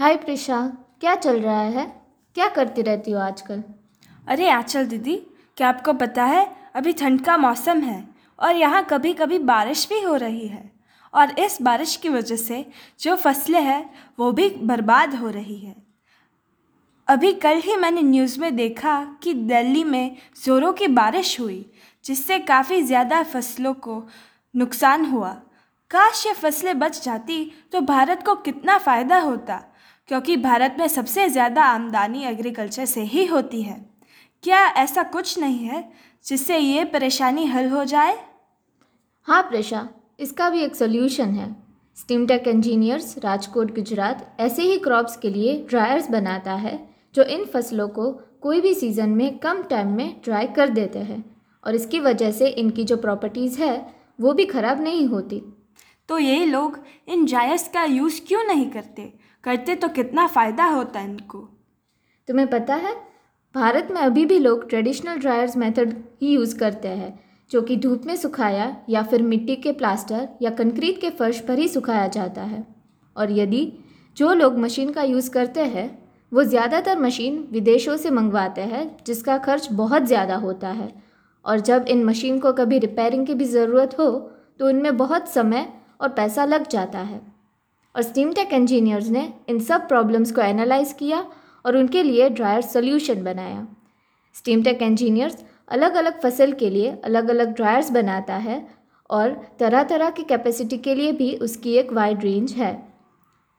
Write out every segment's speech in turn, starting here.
हाय प्रिशा, क्या चल रहा है? क्या करती रहती हो आजकल? अरे आचल दीदी, क्या आपको पता है, अभी ठंड का मौसम है और यहाँ कभी कभी बारिश भी हो रही है। और इस बारिश की वजह से जो फ़सलें हैं, वो भी बर्बाद हो रही है। अभी कल ही मैंने न्यूज़ में देखा कि दिल्ली में ज़ोरों की बारिश हुई, जिससे काफ़ी ज़्यादा फ़सलों को नुकसान हुआ। काश ये फ़सलें बच जाती तो भारत को कितना फ़ायदा होता, क्योंकि भारत में सबसे ज़्यादा आमदनी एग्रीकल्चर से ही होती है। क्या ऐसा कुछ नहीं है जिससे ये परेशानी हल हो जाए? हाँ प्रिशा, इसका भी एक सोल्यूशन है। स्टीमटेक इंजीनियर्स राजकोट, गुजरात ऐसे ही क्रॉप्स के लिए ड्रायर्स बनाता है, जो इन फ़सलों को कोई भी सीज़न में कम टाइम में ड्राई कर देते हैं। और इसकी वजह से इनकी जो प्रॉपर्टीज़ है, वो भी ख़राब नहीं होती। तो ये लोग इन ड्रायर्स का यूज़ क्यों नहीं करते? करते तो कितना फ़ायदा होता इनको? तुम्हें पता है, भारत में अभी भी लोग ट्रेडिशनल ड्रायर्स मेथड ही यूज़ करते हैं, जो कि धूप में सुखाया या फिर मिट्टी के प्लास्टर या कंक्रीट के फर्श पर ही सुखाया जाता है। और यदि जो लोग मशीन का यूज़ करते हैं, वो ज़्यादातर मशीन विदेशों से मंगवाते हैं, जिसका खर्च बहुत ज़्यादा होता है। और जब इन मशीन को कभी रिपेयरिंग की भी ज़रूरत हो तो उनमें बहुत समय और पैसा लग जाता है। और स्टीम टेक इंजीनियर्स ने इन सब प्रॉब्लम्स को एनालाइज किया और उनके लिए ड्रायर सोल्यूशन बनाया। स्टीम टेक इंजीनियर्स अलग अलग फ़सल के लिए अलग अलग ड्रायर्स बनाता है और तरह तरह की कैपेसिटी के लिए भी उसकी एक वाइड रेंज है।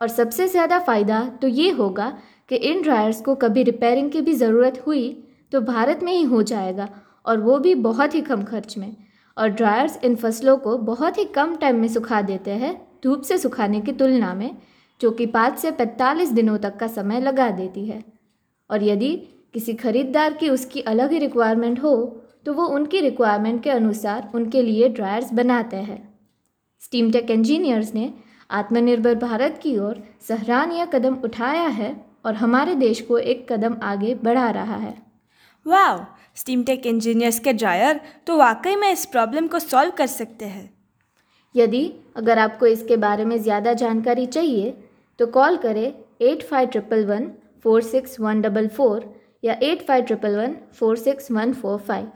और सबसे ज़्यादा फ़ायदा तो ये होगा कि इन ड्रायर्स को कभी रिपेयरिंग की भी ज़रूरत हुई तो भारत में ही हो जाएगा और वो भी बहुत ही कम खर्च में। और ड्रायर्स इन फ़सलों को बहुत ही कम टाइम में सुखा देते हैं, धूप से सुखाने की तुलना में, जो कि पाँच से पैंतालीस दिनों तक का समय लगा देती है। और यदि किसी खरीदार की उसकी अलग ही रिक्वायरमेंट हो तो वो उनकी रिक्वायरमेंट के अनुसार उनके लिए ड्रायर्स बनाते हैं। स्टीम टेक इंजीनियर्स ने आत्मनिर्भर भारत की ओर सराहनीय कदम उठाया है और हमारे देश को एक कदम आगे बढ़ा रहा है। वाह स्टीम टेक इंजीनियर्स के ड्रायर तो वाकई में इस प्रॉब्लम को सॉल्व कर सकते हैं। यदि अगर आपको इसके बारे में ज़्यादा जानकारी चाहिए तो कॉल करें eight five triple one four six one double four या eight five triple one four six one four five